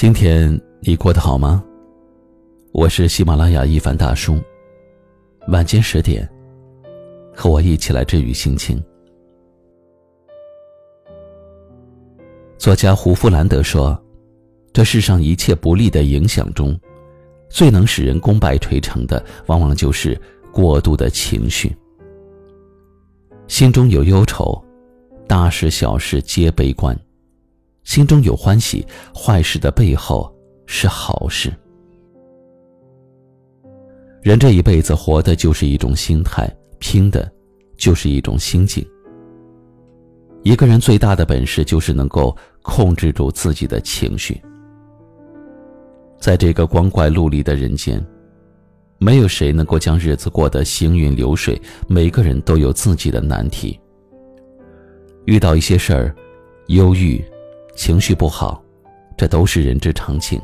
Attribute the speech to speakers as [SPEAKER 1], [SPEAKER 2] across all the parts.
[SPEAKER 1] 今天你过得好吗？我是喜马拉雅一凡大叔。晚间十点，和我一起来治愈心情。作家胡夫兰德说：“这世上一切不利的影响中，最能使人功败垂成的，往往就是过度的情绪。心中有忧愁，大事小事皆悲观。”心中有欢喜，坏事的背后是好事。人这一辈子活的就是一种心态，拼的，就是一种心境。一个人最大的本事就是能够控制住自己的情绪。在这个光怪陆离的人间，没有谁能够将日子过得行云流水，每个人都有自己的难题。遇到一些事儿，忧郁。情绪不好，这都是人之常情。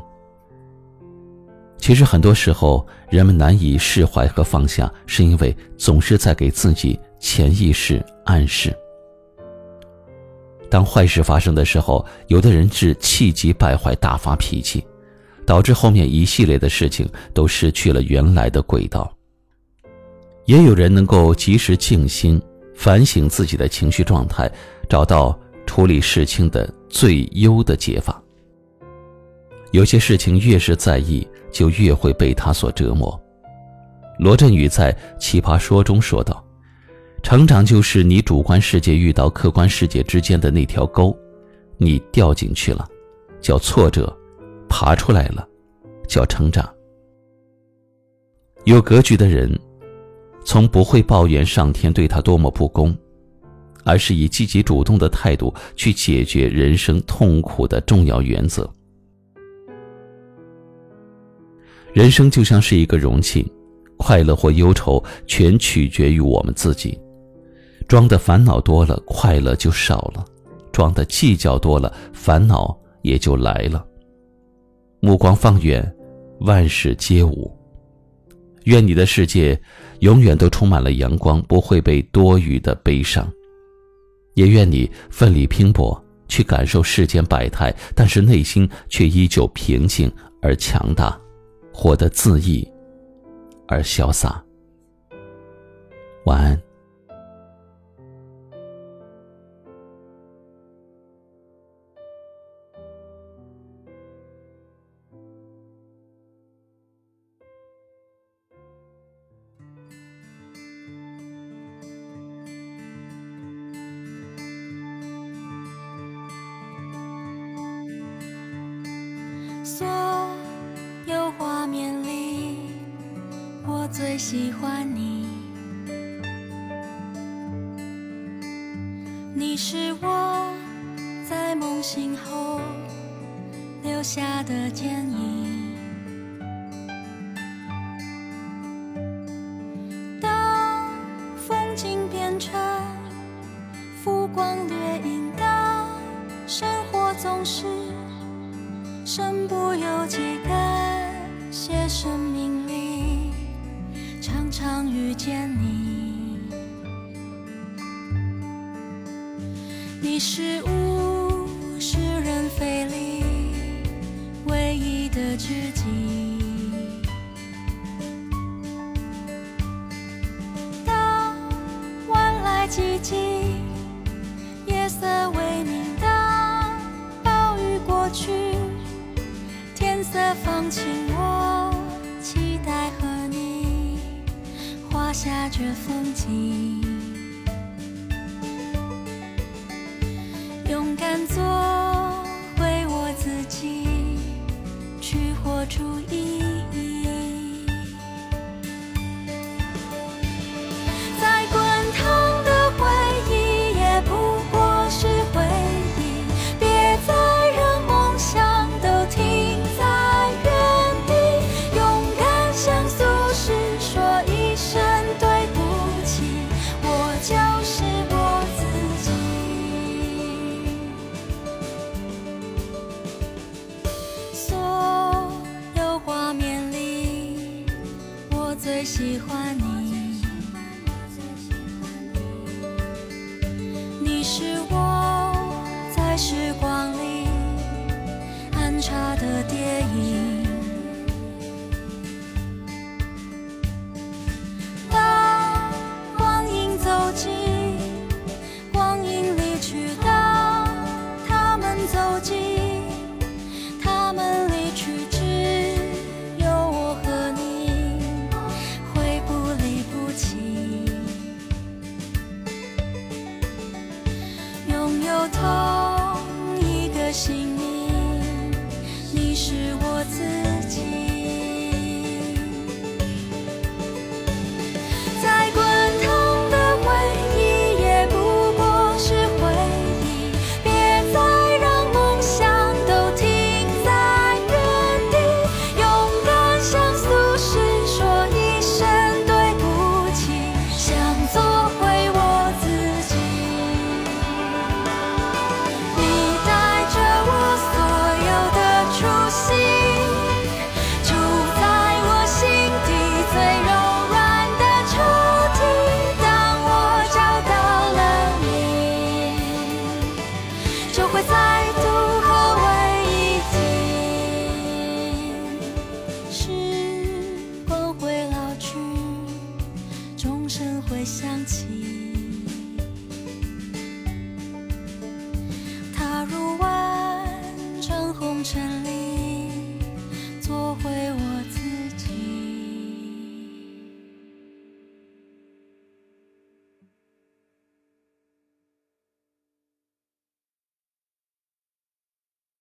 [SPEAKER 1] 其实很多时候，人们难以释怀和放下，是因为总是在给自己潜意识暗示。当坏事发生的时候，有的人是气急败坏，大发脾气，导致后面一系列的事情都失去了原来的轨道。也有人能够及时静心，反省自己的情绪状态，找到。处理事情的最优的解法。有些事情越是在意，就越会被他所折磨。罗振宇在《奇葩说》中说道：“成长就是你主观世界遇到客观世界之间的那条沟，你掉进去了，叫挫折；爬出来了，叫成长。”有格局的人，从不会抱怨上天对他多么不公。而是以积极主动的态度去解决人生痛苦的重要原则。人生就像是一个容器，快乐或忧愁全取决于我们自己。装的烦恼多了，快乐就少了；装的计较多了，烦恼也就来了。目光放远，万事皆无。愿你的世界永远都充满了阳光，不会被多余的悲伤。也愿你奋力拼搏，去感受世间百态，但是内心却依旧平静而强大，活得恣意而潇洒。晚安。
[SPEAKER 2] 最喜欢你。你是我在梦醒后留下的剪影。当风景变成浮光掠影，当生活总是。身不由己，感谢生命常遇见你。你是物是人非里唯一的知己。当晚来寂静，夜色微明，当暴雨过去。天色放晴，下着风景，也喜欢你。